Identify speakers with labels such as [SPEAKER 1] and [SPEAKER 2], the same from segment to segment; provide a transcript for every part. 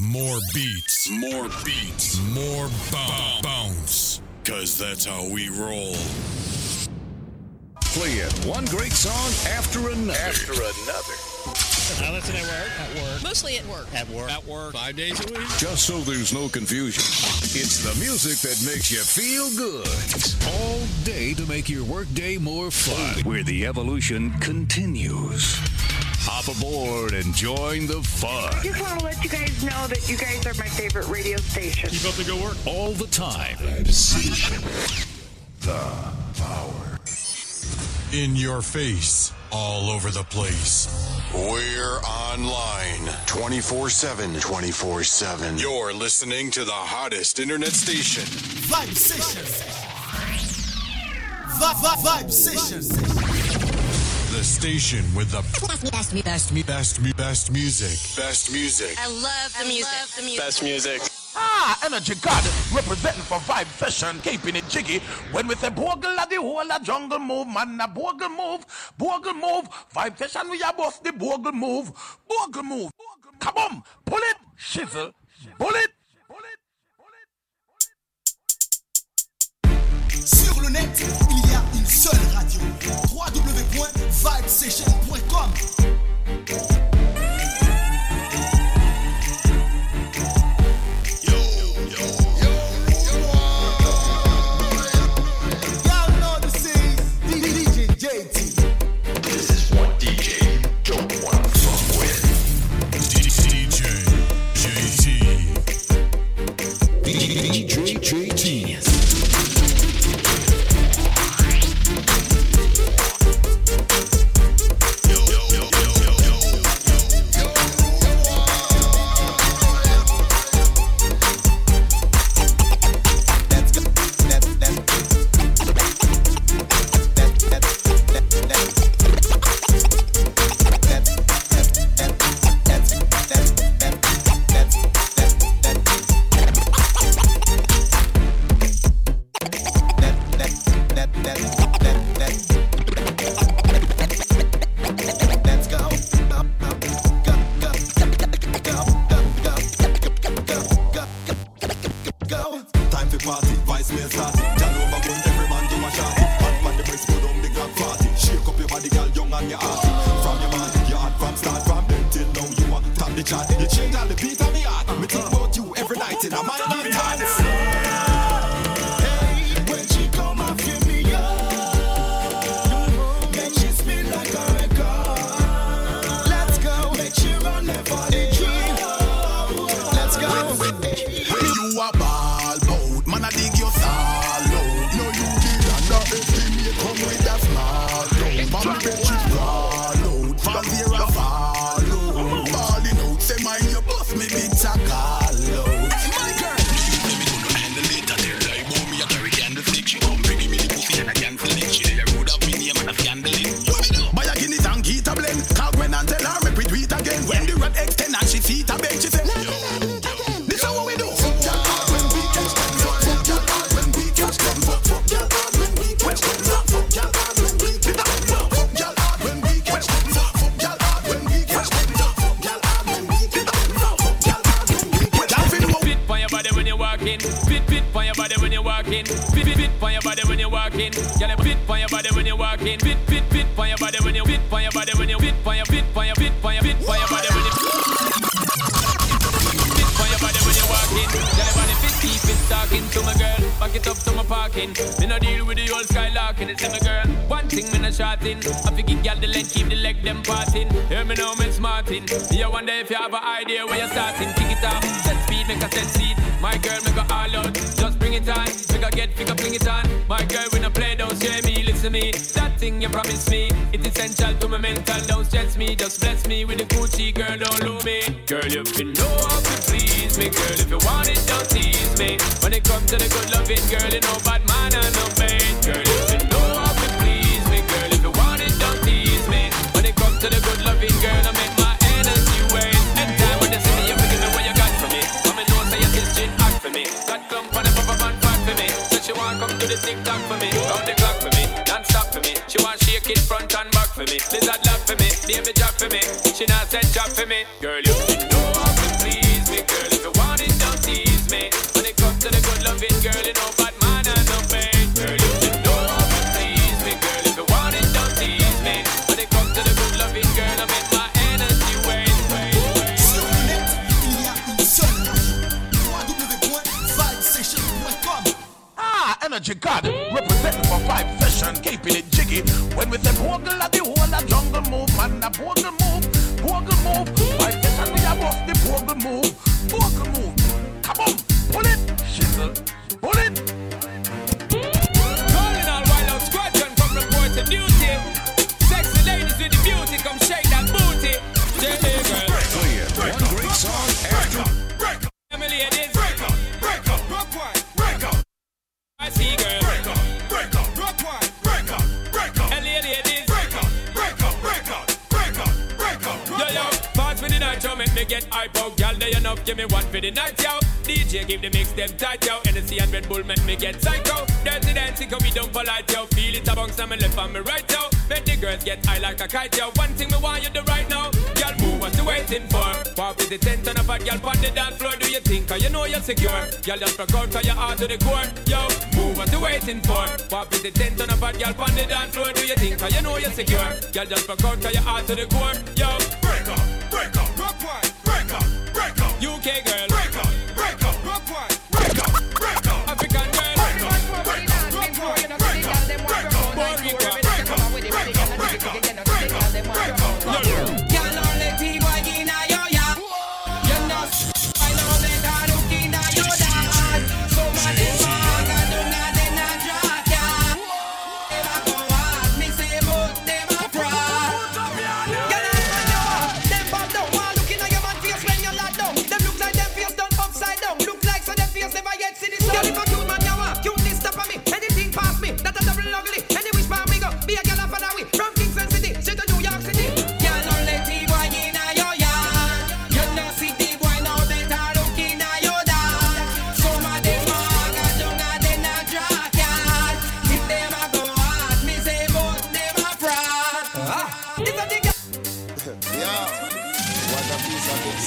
[SPEAKER 1] More beats, more beats, more bounce, bounce. Cause that's how we roll.
[SPEAKER 2] Playing one great song after another.
[SPEAKER 3] After another.
[SPEAKER 4] I listen at work.
[SPEAKER 5] At work.
[SPEAKER 6] Mostly at work.
[SPEAKER 4] At work.
[SPEAKER 5] At work.
[SPEAKER 4] Five days a week.
[SPEAKER 2] Just so there's no confusion. It's the music that makes you feel good. All day to make your workday more fun. Where the evolution continues. Hop aboard and join the fun.
[SPEAKER 7] Just want to let you guys know that you guys are my favorite radio station.
[SPEAKER 4] Keep up the good work.
[SPEAKER 2] All the time.
[SPEAKER 1] The power. In your face, all over the place. We're online 24 7. 24 7. You're listening to the hottest internet station.
[SPEAKER 8] Vibe Sessions. Vibe, vibe, vibe Sessions.
[SPEAKER 1] The station with the
[SPEAKER 6] Best, best, best,
[SPEAKER 1] best, best, best music. Best music.
[SPEAKER 6] I love the music. love the music.
[SPEAKER 5] Best music.
[SPEAKER 9] Ah, Energy God, representing for Vibe Session, keeping it jiggy. When with say bogle at the whole of jungle move, man, a bogle move, bogle move. Vibe Session, we are both the bogle move, bogle move. Come on, pull it, shizzle, pull it.
[SPEAKER 8] Sur le net, il y a une seule radio. www.vibesession.com. Y'all know this is DJ JT. When
[SPEAKER 9] you
[SPEAKER 10] walk in. Fit on your body when you walk in. Fit, fit, fit on your body when you fit on your body when you fit on your fit on your fit on your fit on your body when you fit on your body when you walk in. Girl, body fit deep, fit talking to my girl. Back it up to my parking. Me no deal with the old skylarking. It's my girl. One thing me no shorting. I forget girl the leg, keep the leg them parting. Hear me now, Miss Martin. Me I wonder if you have an idea where you're starting. Kick it off, set speed, make a set seat. My girl, make a all out. A get, figure, bring it on. My girl, when I play, don't share me. Listen to me. That thing you promised me. It's essential to my mental. Don't stress me. Just bless me with the Gucci, girl. Don't lose me. Girl, you can know how to please me. Girl, if you want it, don't tease me. When it comes to the good loving, girl, you know we say bogle at the
[SPEAKER 11] them tight, yo. Hennessy and Red Bull make me get psycho. Dirty dancing, cause we don't polite, yo. Feel it a bounce on me left and me right, yo. Make the girls get high like a kite, yo. One thing me want you to right now. Girl, move what you waiting for. Pop with the tent and a bad girl on the dance floor. Do you think, cause you know you're secure? Girl, just rock out, cause your heart to the core. Yo, move what you waiting for. Pop with the tent and a bad girl on the dance floor. Do you think, cause you know you're secure? Girl, just rock out, cause your heart to the core. Yo, break up, break up, break up, break up. UK girl, break up,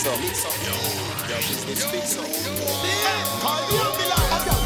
[SPEAKER 12] song. Yo, yo, this big song.
[SPEAKER 9] Call the ambulance.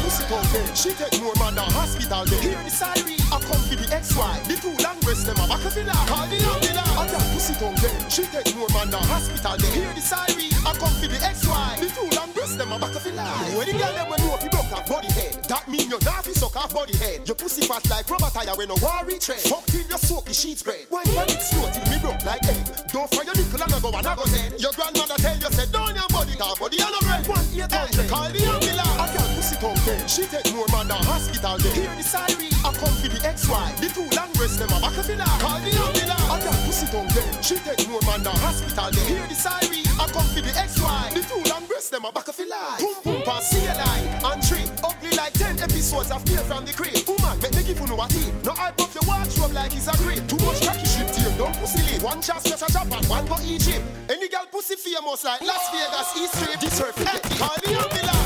[SPEAKER 9] A pussy come there. She take more man than hospital there. Hear the siren. I come for the XY. The two long breasts them a back of the line. Call the ambulance. A girl pussy come there. She take more man than hospital there. Hear the siren. I come for the XY. The two long breasts them a back of the line. When the girl them when know if you broke off body head, that mean you not fi suck off body head. Your pussy fat like rubber tire when no worry tread. Fuck till you soak the sheets spread. Why you it slow till me broke like egg? Don't fire your nickel and I go and I go dead. Your grandmother tell you say down your body, car body and no bread. One eight hundred. Call the ambulance. A girl pussy come She take more man than hospital there. Hear the siren. I come for the XY. The two long them a back of the line. Call the ambulance. A girl pussy come there. She take more man than hospital there. Hear the siren. I come for the XY. The two long them a back of the line. Boom boom pass CLI and three. Ugly like ten episodes of Fear from the Crib. Woman, make me give you no a tip. No hype up your wardrobe like it's a grip. Too much cocky shit tear. Don't pussy lead. One chance just a Japan, one go Egypt. Any girl pussy famous like Las Vegas, East Strip. Deserve get the Call the ambulance.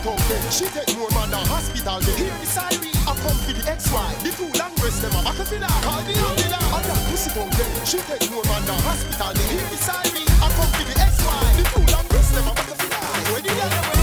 [SPEAKER 9] Come there. She take more man than hospital there. Hear the siren. I come for the XY. The two long breasts them a back of the line. Call the ambulance. A girl pussy come there. She take more man than hospital there. Hear the siren. I come for the XY. The two long breasts them a back of the line. When the girl them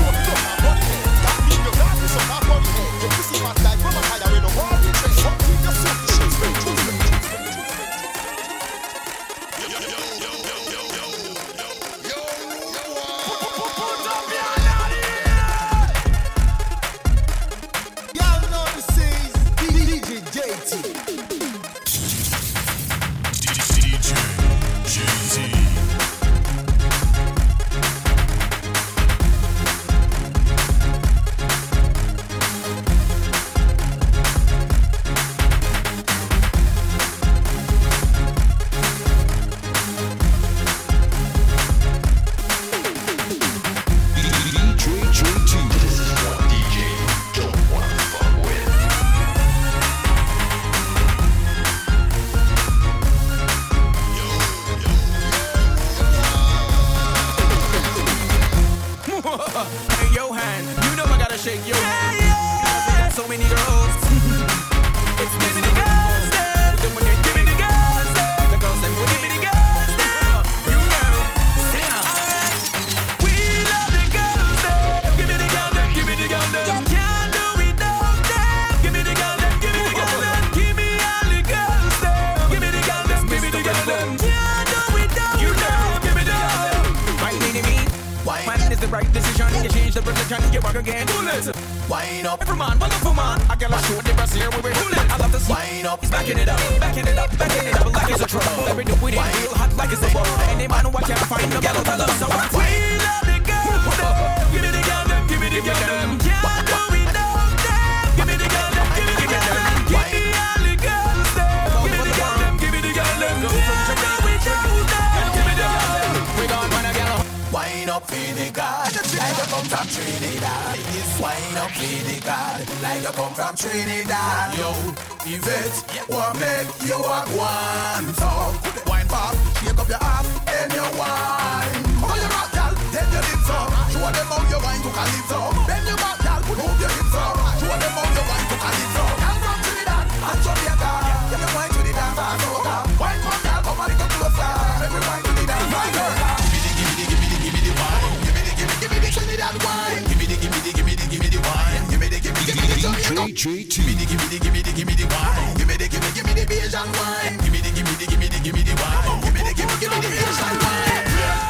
[SPEAKER 8] three, three, two. Give me the, give me the, give me the, give me the
[SPEAKER 13] wine. Give me the, give me, give me the Asian wine. Give me the, give me the, give me the, give me the wine. Give me the, give me, give me the Asian wine.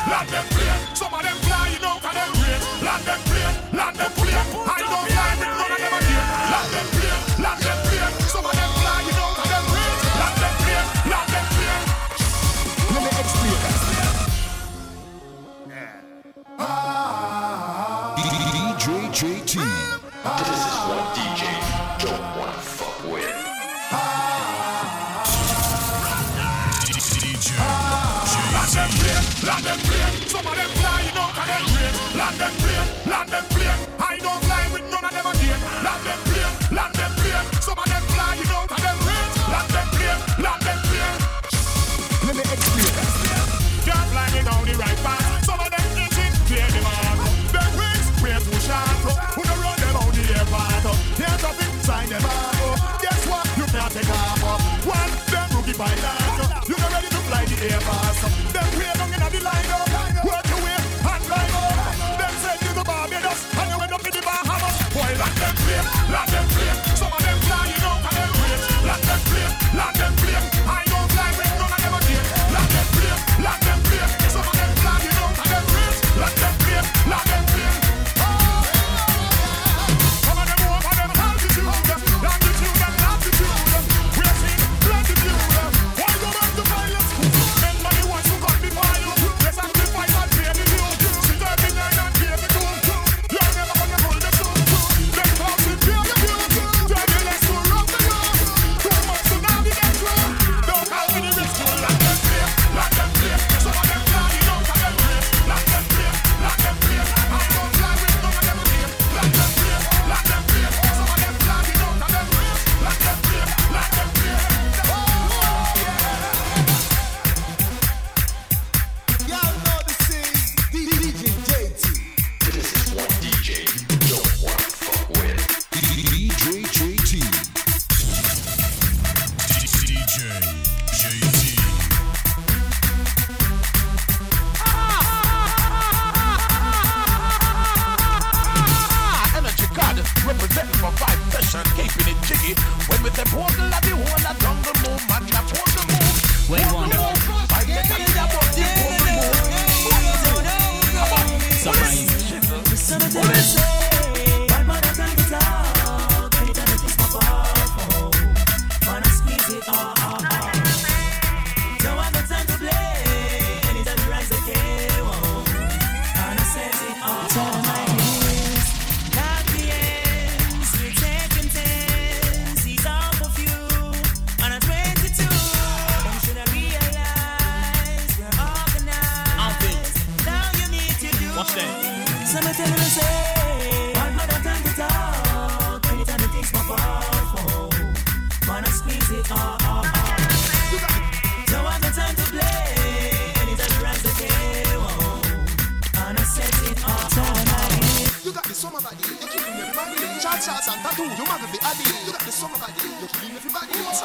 [SPEAKER 13] Let
[SPEAKER 14] them play. Some of them.
[SPEAKER 13] 别怕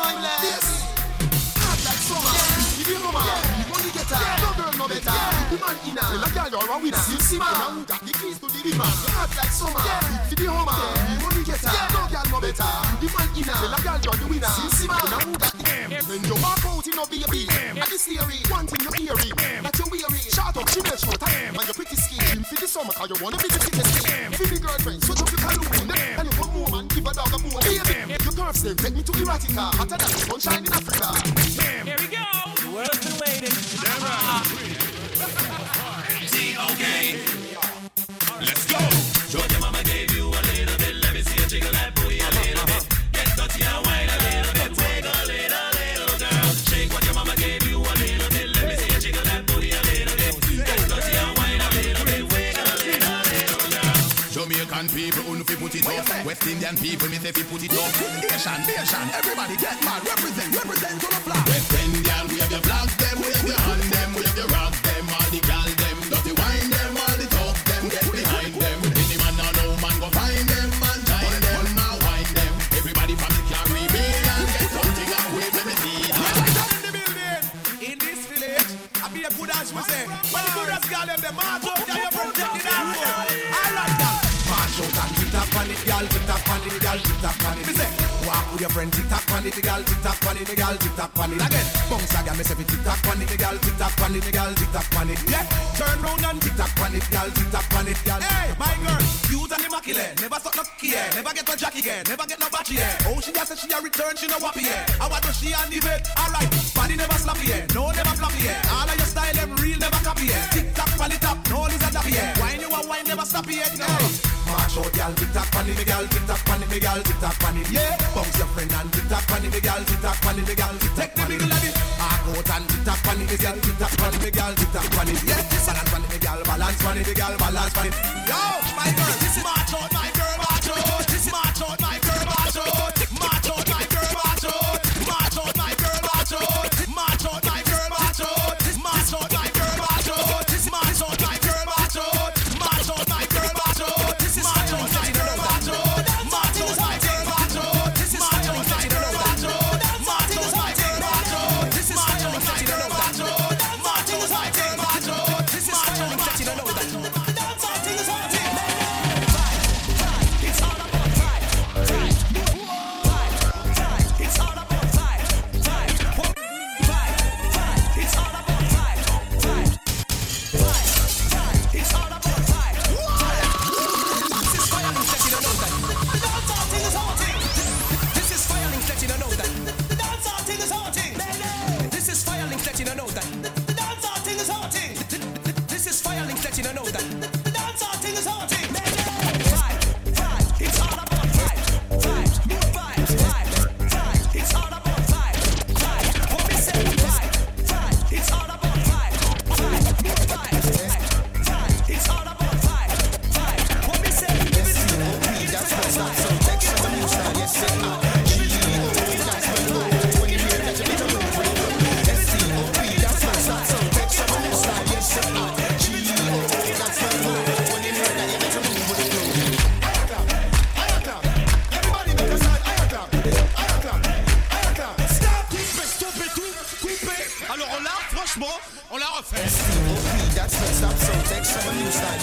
[SPEAKER 13] mindless. Hard like summer. You know man, you only get her. No girl no better. The man, you The man girl you're the winner. You see man. Got the When you walk out in a baby, I just hear it. You hear theory. Shut up, she makes you time. And your pretty skin, him for the
[SPEAKER 9] summer, cause you wanna be the fittest skin. Baby girlfriend, switch up your canoe. And you come home and give a dog a bone. Baby, your curves them, take me to Erotica. Hotter than the sunshine in Africa.
[SPEAKER 15] Here we go. The world's been waiting.
[SPEAKER 16] Damn. Jamaican people, who fi put it up. West Indian people, me say fi put it up. Asian, nation, everybody get mad. Represent, represent to the flag. West Indian, we have your flags, them, we have your hand, them, we have your rock,
[SPEAKER 17] girl, tick tock on it. Me say, walk with your friend, tick tock on it, the girl, tick tock on it, the girl, tick tock on it. Again, bounce again, me say, tick tock on it, the girl, tick tock on it, the girl, tick tock on it. Yeah, turn round and tick tock on it, girl, tick tock on it, girl. Hey, my girl, cute and immaculate, never stop no key, yeah. never get no jacky, yeah. never get no batchy, yeah. Oh, she just said she a return, she no wappy, yeah. I want to she on the bed, alright. Body never sloppy, yeah. no never floppy, yeah. All of your style, them real, never copy, yeah. Tick tock, pal it up, no lizard yeah. Wine you a wine, never stop, yeah. Hey. March out, girl, tick tock, pan it, me girl, tick tock, pan it, me girl, tick tock, pan it, yeah. Bounce your friend and tick tock, pan it, me girl, tick tock, pan it, me girl, tick tock, Take the middle of it. Hard out and tick tock, pan it, me girl, tick tock, pan it, me girl, tick tock, pan it, yeah. Balance, pan it, me girl, balance, pan it, me girl, balance, pan it. Yo, my girl, this is march out, my girl, march out. This is march out, my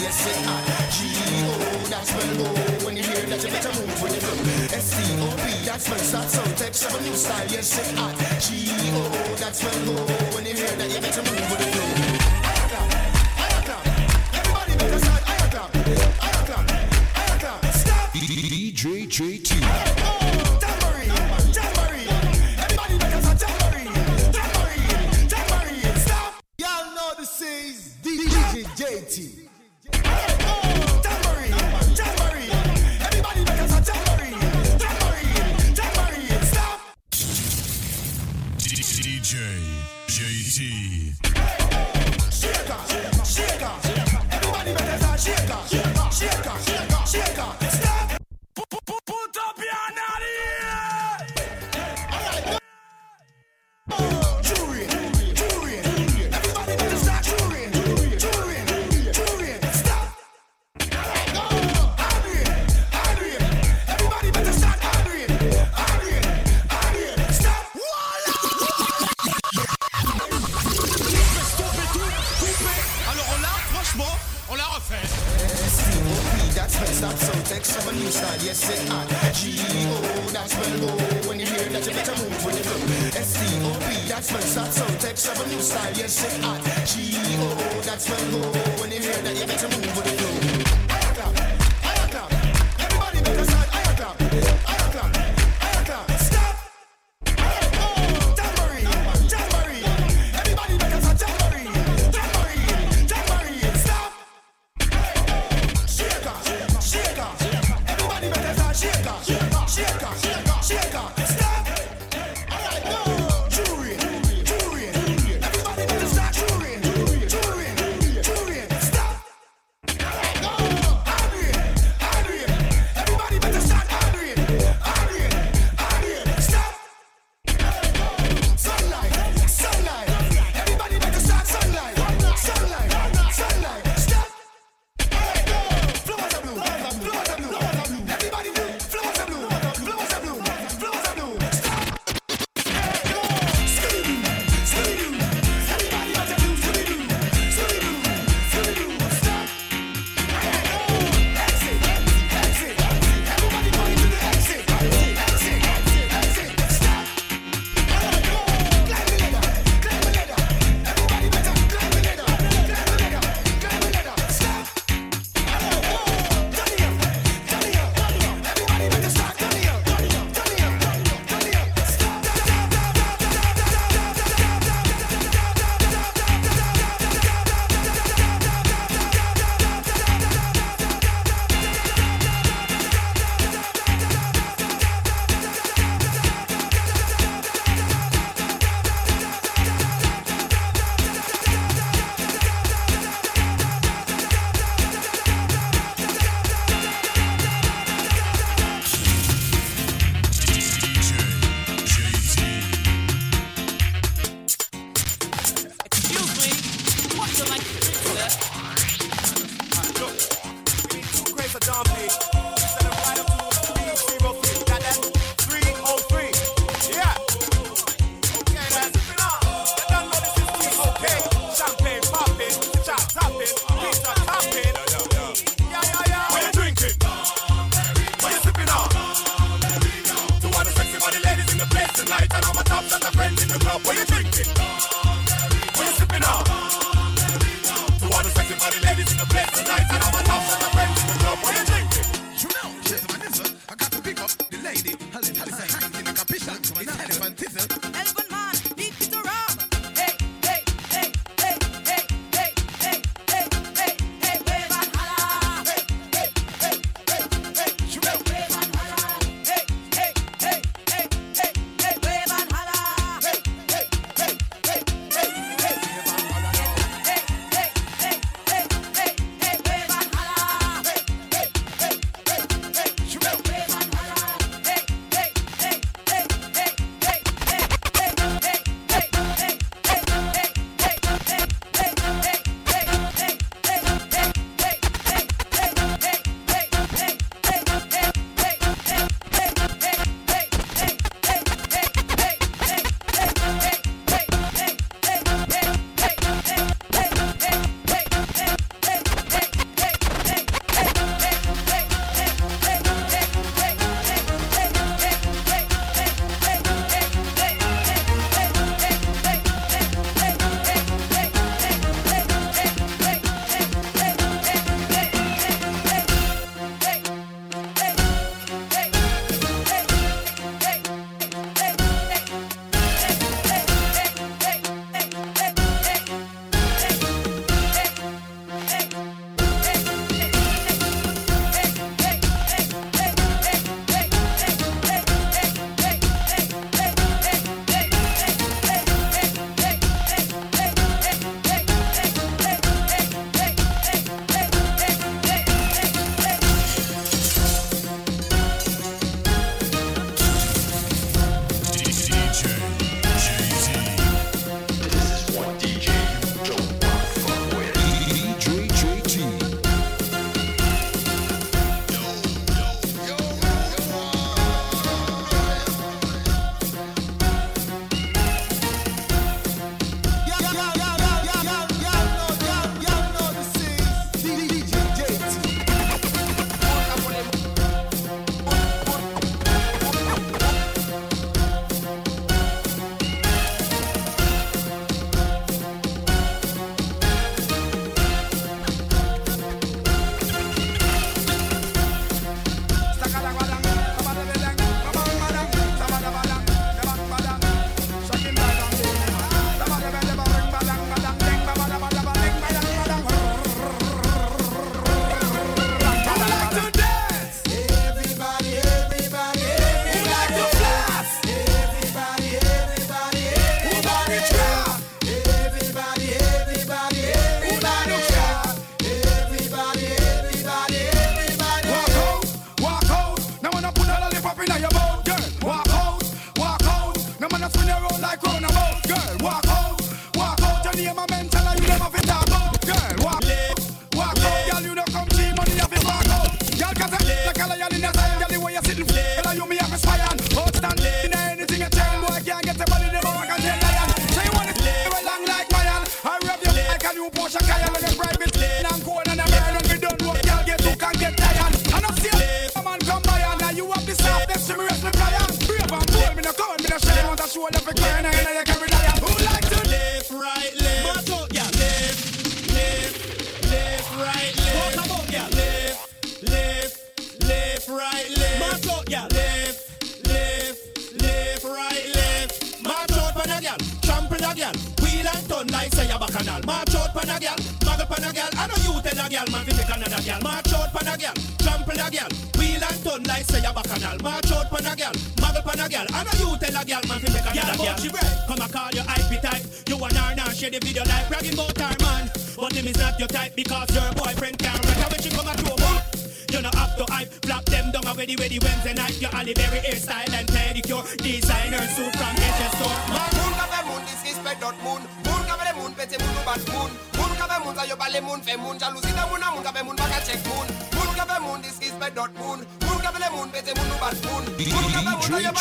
[SPEAKER 17] new style, yes, say ah. G-O, that's when low. When you hear that, you a move. When you look, S-C-O-P, that's what's up. So take some new style, yes, say ah. G-O, that's when low. When you hear that, you a move. Clap, aya clap, everybody a sound. Aya clap. Stop.
[SPEAKER 2] DJ JT.
[SPEAKER 9] Tambourine,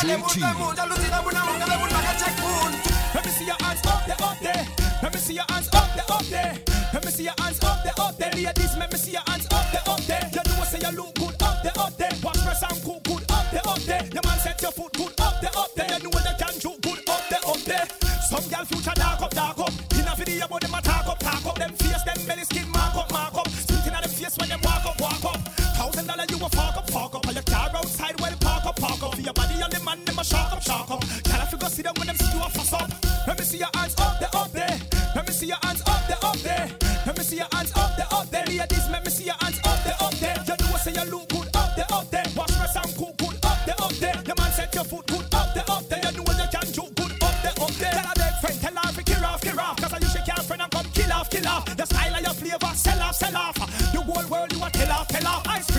[SPEAKER 18] Team. hands up there, up there. Let me see your hands up there, up there. Ladies, let me see your hands up there, up there. You know I say you look good up there, up there. Wash my sound cool, good up there, up there. The man set your foot good up there, up there. You know you can do good up there, up there. Tell a dead friend, tell her to kill off, kill off. Cause I usually can't friend and come kill off, kill off. The style of your flavor, sell off, sell off. The whole world you a tell off, tell off.
[SPEAKER 10] Ice cream.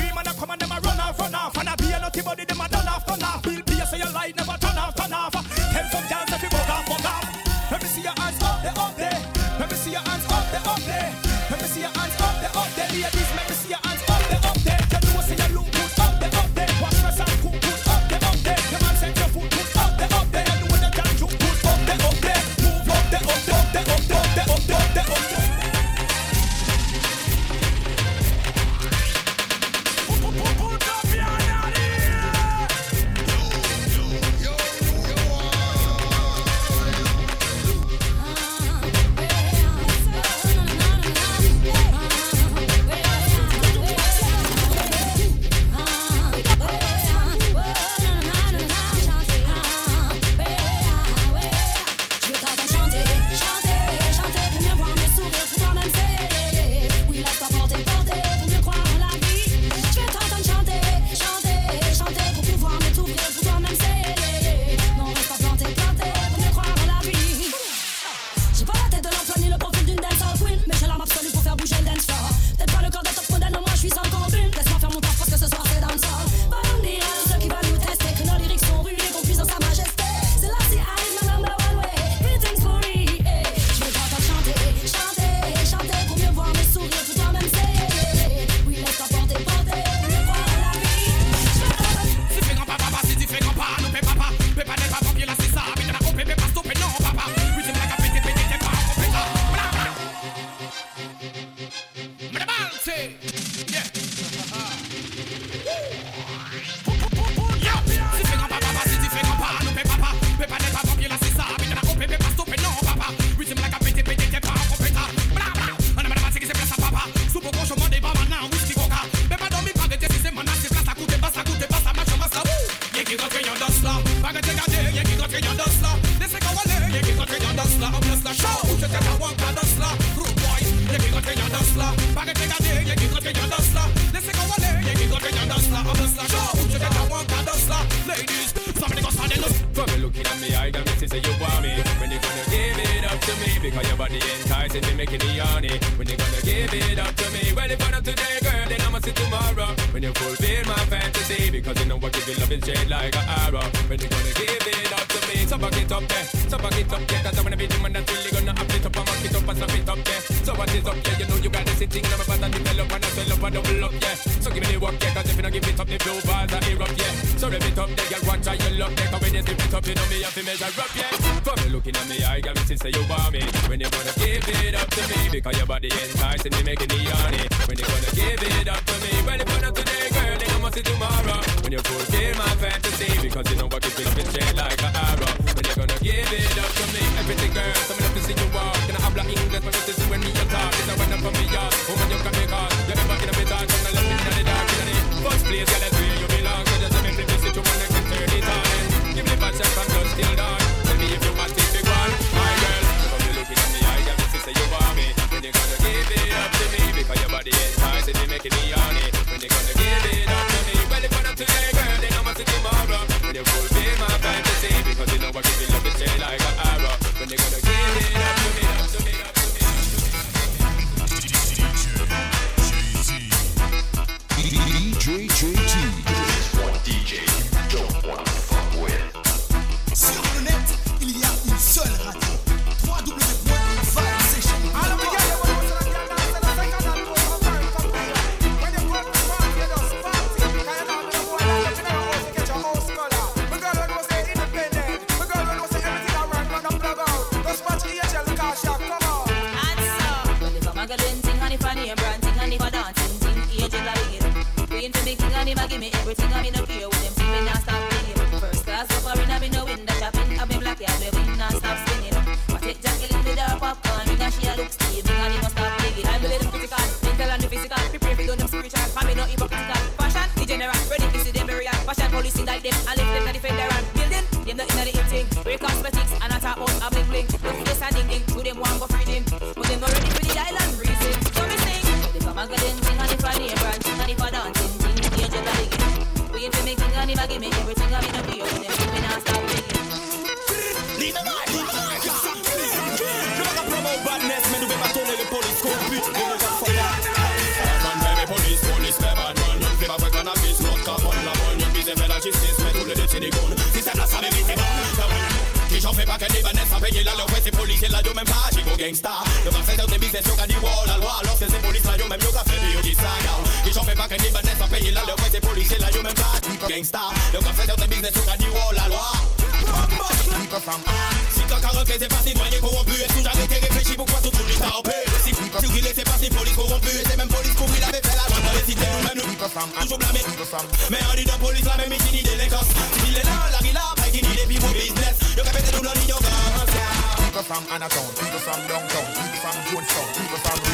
[SPEAKER 10] policier là, yo même pas gangsta. Le café dans tes business, dit oh la loi. Si quand 45 c'est passé, douanier corrompu, est-ce que j'avais été réfléchi pourquoi tout le monde t'a empêché Si tu qu'il était passé, police corrompue, et c'est même police qu'on avait fait la loi dans les cités, nous-même nous toujours blâmés. Mais on dit de police la même ici, délinquance. Il est là, la rila, pas qu'il est pivot business. Le café c'est nous l'ignorance.
[SPEAKER 5] People from Anatone, people from Downtown, people from Jonestown,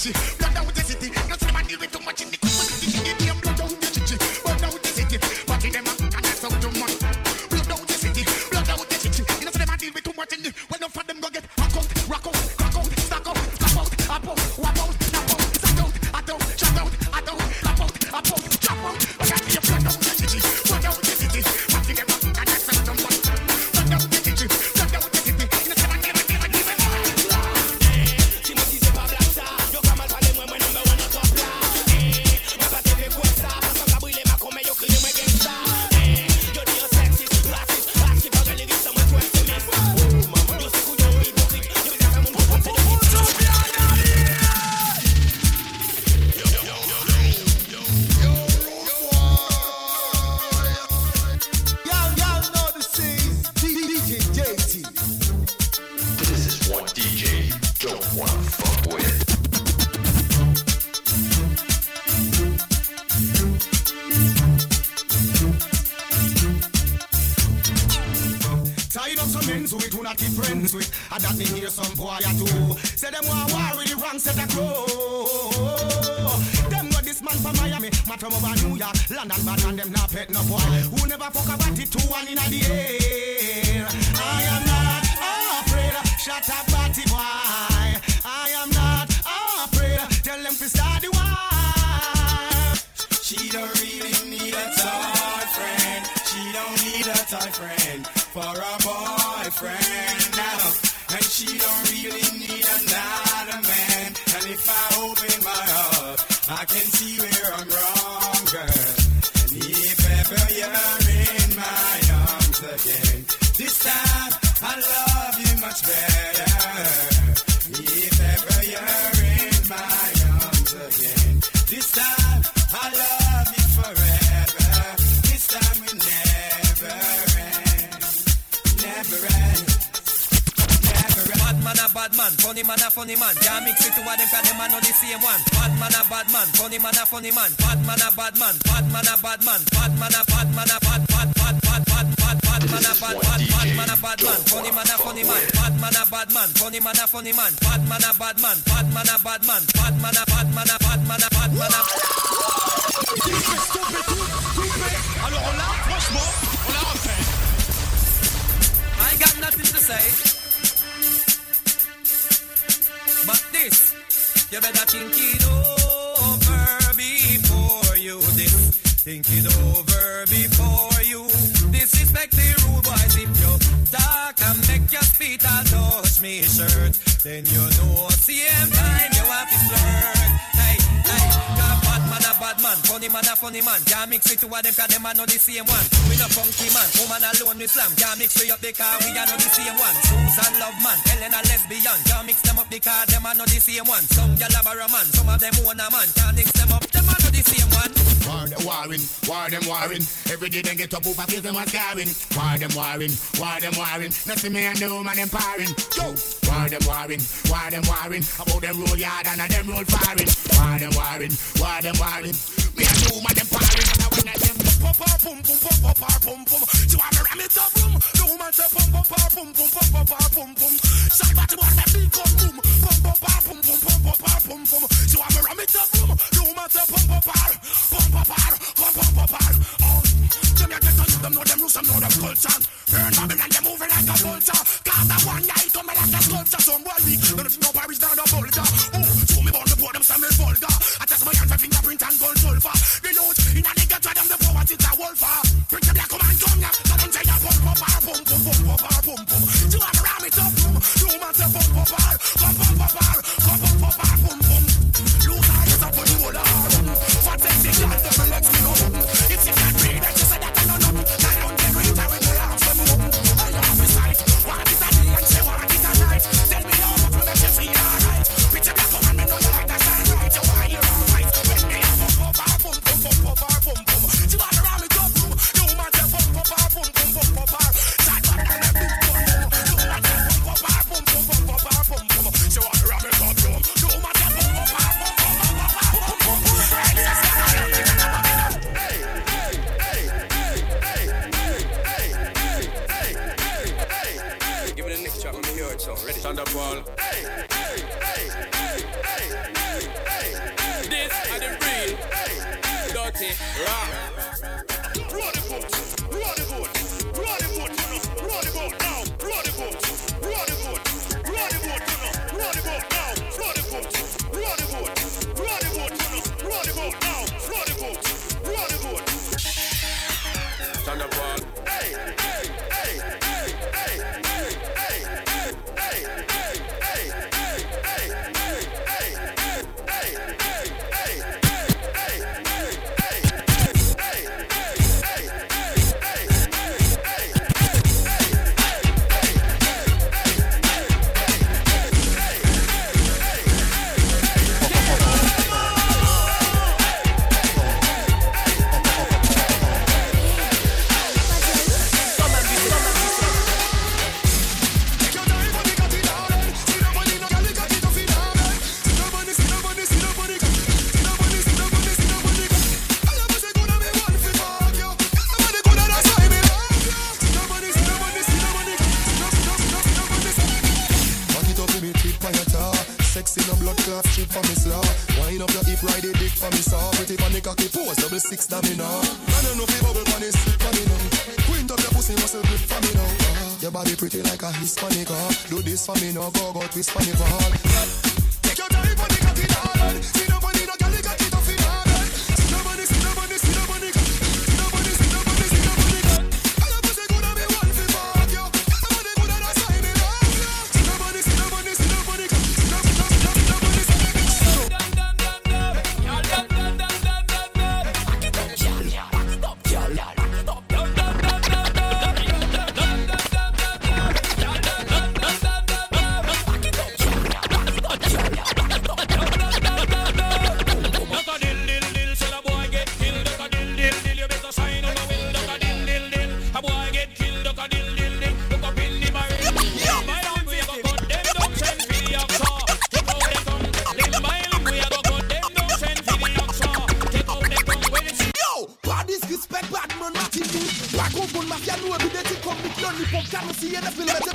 [SPEAKER 17] Gucci funny man a funny man. Can't mix it to one them cause them a know the same one. Bad man a bad man, funny man a funny man. Bad man a bad man, bad man a bad man. Bad man a bad man a bad bad bad bad bad bad bad man a bad bad bad man a bad man. Funny man a funny man. Bad man a bad man, funny man a funny man. Bad man a bad man, bad man a bad man. Bad man a bad man a bad man a bad man a.
[SPEAKER 14] Alors l'a, franchement, on l'a refait.
[SPEAKER 17] I got nothing to say. You better think it over before you this. Think it over before you disrespect the rude boys. If you talk and make your feet touch me shirt, then you know same time bad man funny man a funny man. Can't mix it to them cause them a know the same one. We no funky man, woman alone we slam. Can't mix we up because we a know the same one. Susan love man, Ellen a lesbian. Can't mix them up because them a know the same one. Some gyal have a man, some of them own a man. Can't mix them up, them a the same one.
[SPEAKER 5] War them warring, war them warring. Every day they get up over face them a scarring. War them warring, war them warring. Nothing me and no man empowering. Yo, war them warring, war them warring. About them roll yard and a them roll firing. War them warring, war them warring. Me and no man empowering.
[SPEAKER 14] Pop, pop, pum, pum, pop, pop, pop, pum, pum. She want me ram it up, boom. The woman say pum, pum, pop, pum, pum, pop, pop, pop, pum, pum. Shot body boy, that big gun, boom. Pum, pum, pop, pum, pum, pop, pop, pop, pum, pum. She want me ram it up, boom. The woman say pum, pum, pop, pum, pum, pop, pum, pum, pop, pop. Oh, them ya get to them, know them roots, them know them culture. Burn Babylon, they moving like a vulture. Cause that one guy coming like a sculpture. Some boy weak, know no Paris down the boulder. Oh, show me about the board, them stand me vulgar. I test my hands, my fingerprint and gold sulfur. The loot in a nigga try them the revolver Vom Karren ziehen,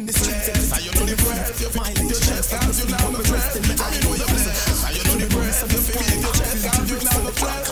[SPEAKER 14] in
[SPEAKER 19] the
[SPEAKER 14] streets. And
[SPEAKER 11] I
[SPEAKER 8] you
[SPEAKER 11] know the world, you feel your chest, and you now the breath, I you know the bless, I you know the breath, you feel your chest, and you know the breath.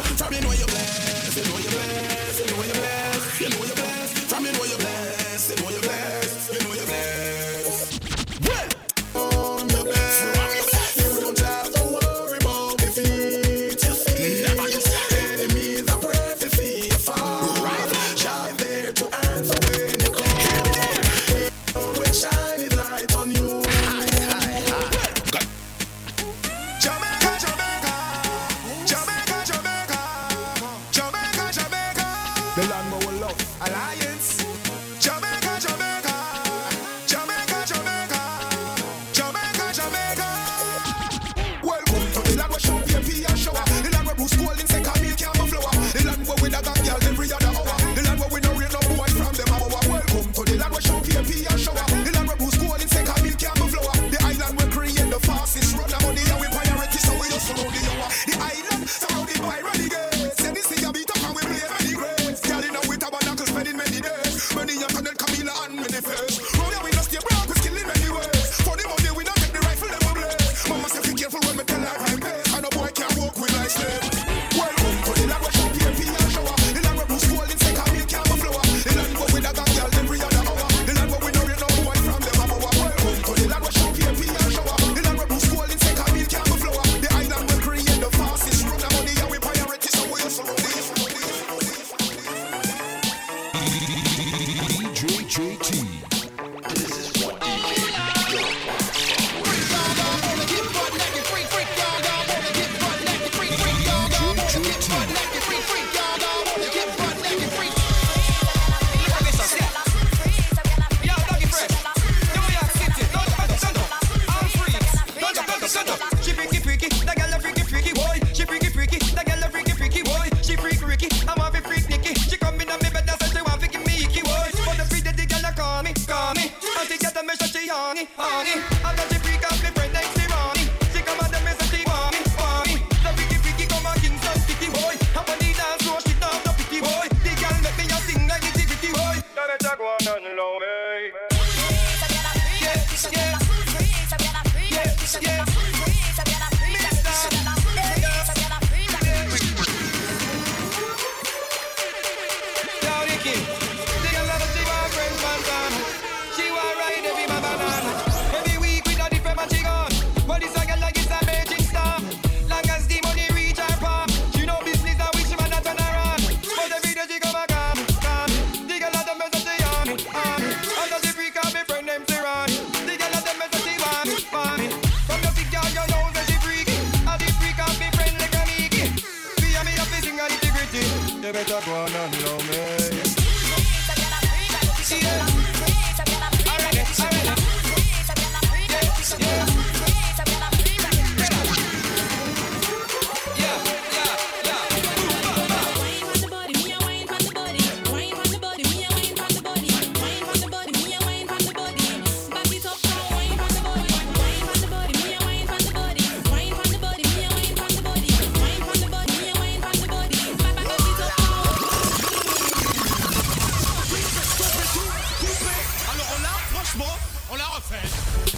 [SPEAKER 11] Franchement, on la refait.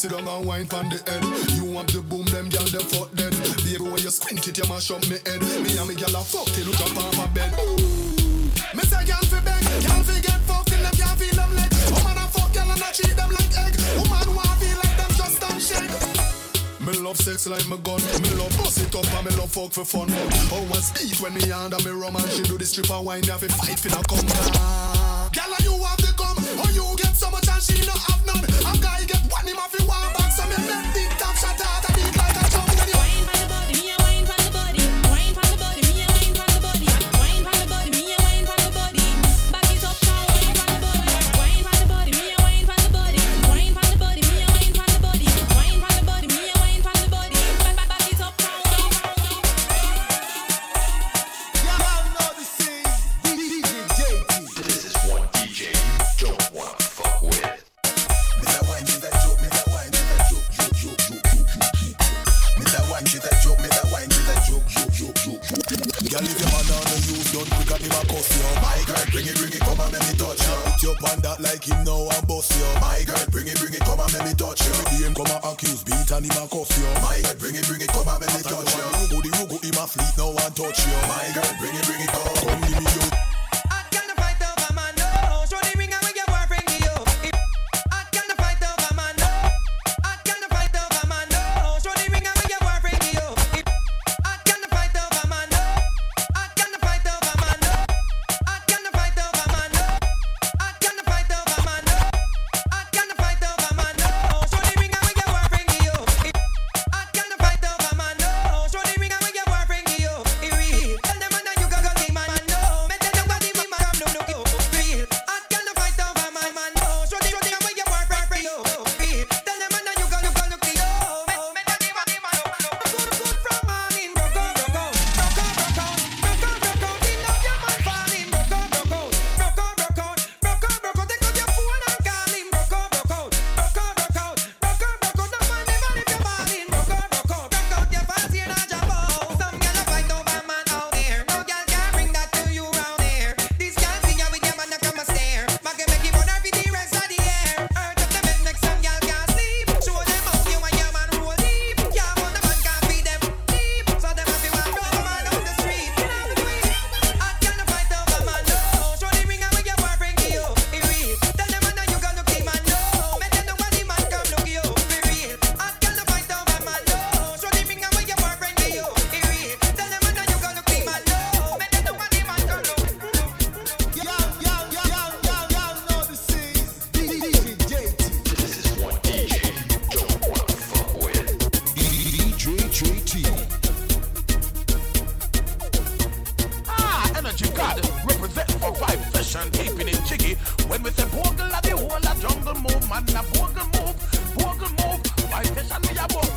[SPEAKER 11] Sit down and wine from the head. You want the boom, them girl, them fuck dead. Baby, when you squint it, you mash up me head. Me and me girl a fuck till you drop off my bed. Ooh, Me say girl fi beg, girl fi get fucked in them, girl feel them leg. Woman a fuck girl and I treat them like egg. Woman want feel like them just don't shake. Me love sex like my gun. Me love bust it up and me love fuck for fun. Oh, I speak when me under me rum and she do the strip wine. Me have fight finna come down.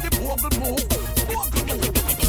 [SPEAKER 11] the
[SPEAKER 20] bubble move. Bubble move.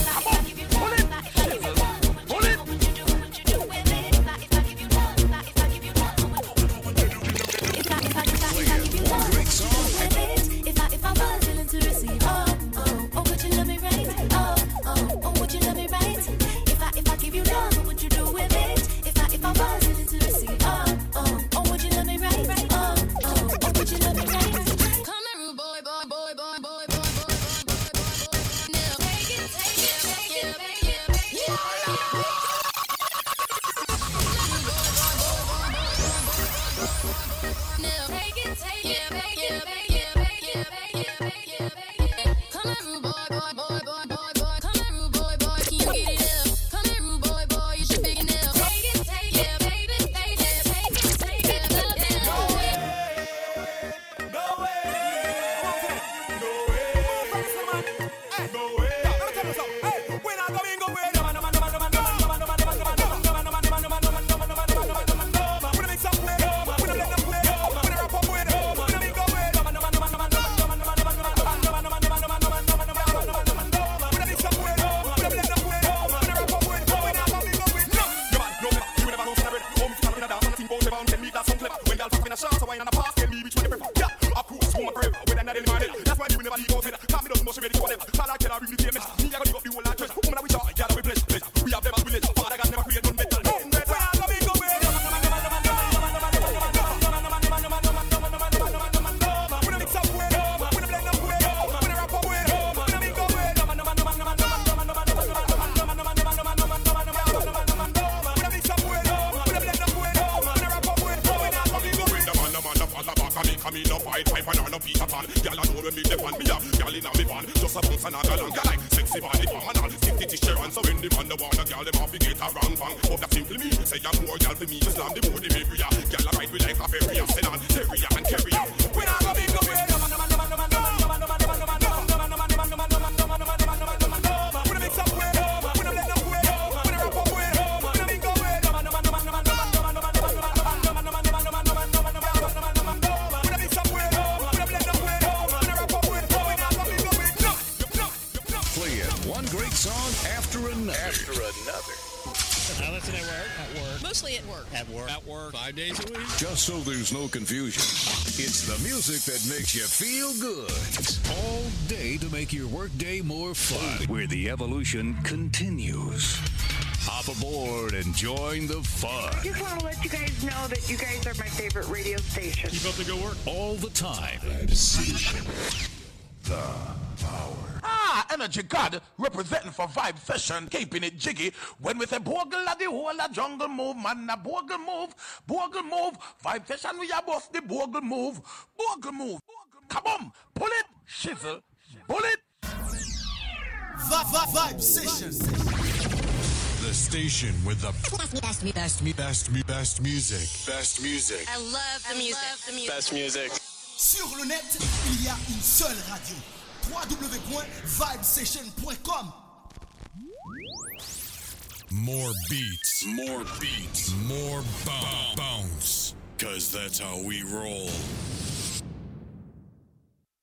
[SPEAKER 21] me no fight fight, and I
[SPEAKER 14] no peace at all Y'all know when me the fan Me a y'all in a me van Just a bounce and a galang Y'all like sexy body phenomenal all. the t-shirt and So when the man the one, the y'all them off gate a wrong bang. Hope that simple me Say a poor y'all for me Just slam the mood in every Y'all a ride me like a on, carry Syria and Kerry When I go big no way
[SPEAKER 6] Mostly at work.
[SPEAKER 14] At work. At work. Five days a week.
[SPEAKER 2] Just so there's no confusion, it's the music that makes you feel good. All day to make your workday more fun, where the evolution continues. Hop aboard and join the fun.
[SPEAKER 7] I just want to let you guys know that you guys are my favorite radio station.
[SPEAKER 2] Keep up the good work. All the time.
[SPEAKER 16] The power. Ah, energy god representing for vibe session, keeping it jiggy. When with say bogle at the whole of jungle move, man, a bogle move, bogle move. Vibe session, we are both the bogle move, bogle move. Come on, pull it, shizzle, pull it.
[SPEAKER 22] Vibe, vibe session.
[SPEAKER 1] The station with the
[SPEAKER 6] Best, best, best,
[SPEAKER 1] best, best, best music. Best music.
[SPEAKER 6] I love the music. the music.
[SPEAKER 1] Best music.
[SPEAKER 22] Sur le net, il y a une seule radio. www.vibesession.com
[SPEAKER 1] More beats. More beats. More bounce. Cause that's how we roll.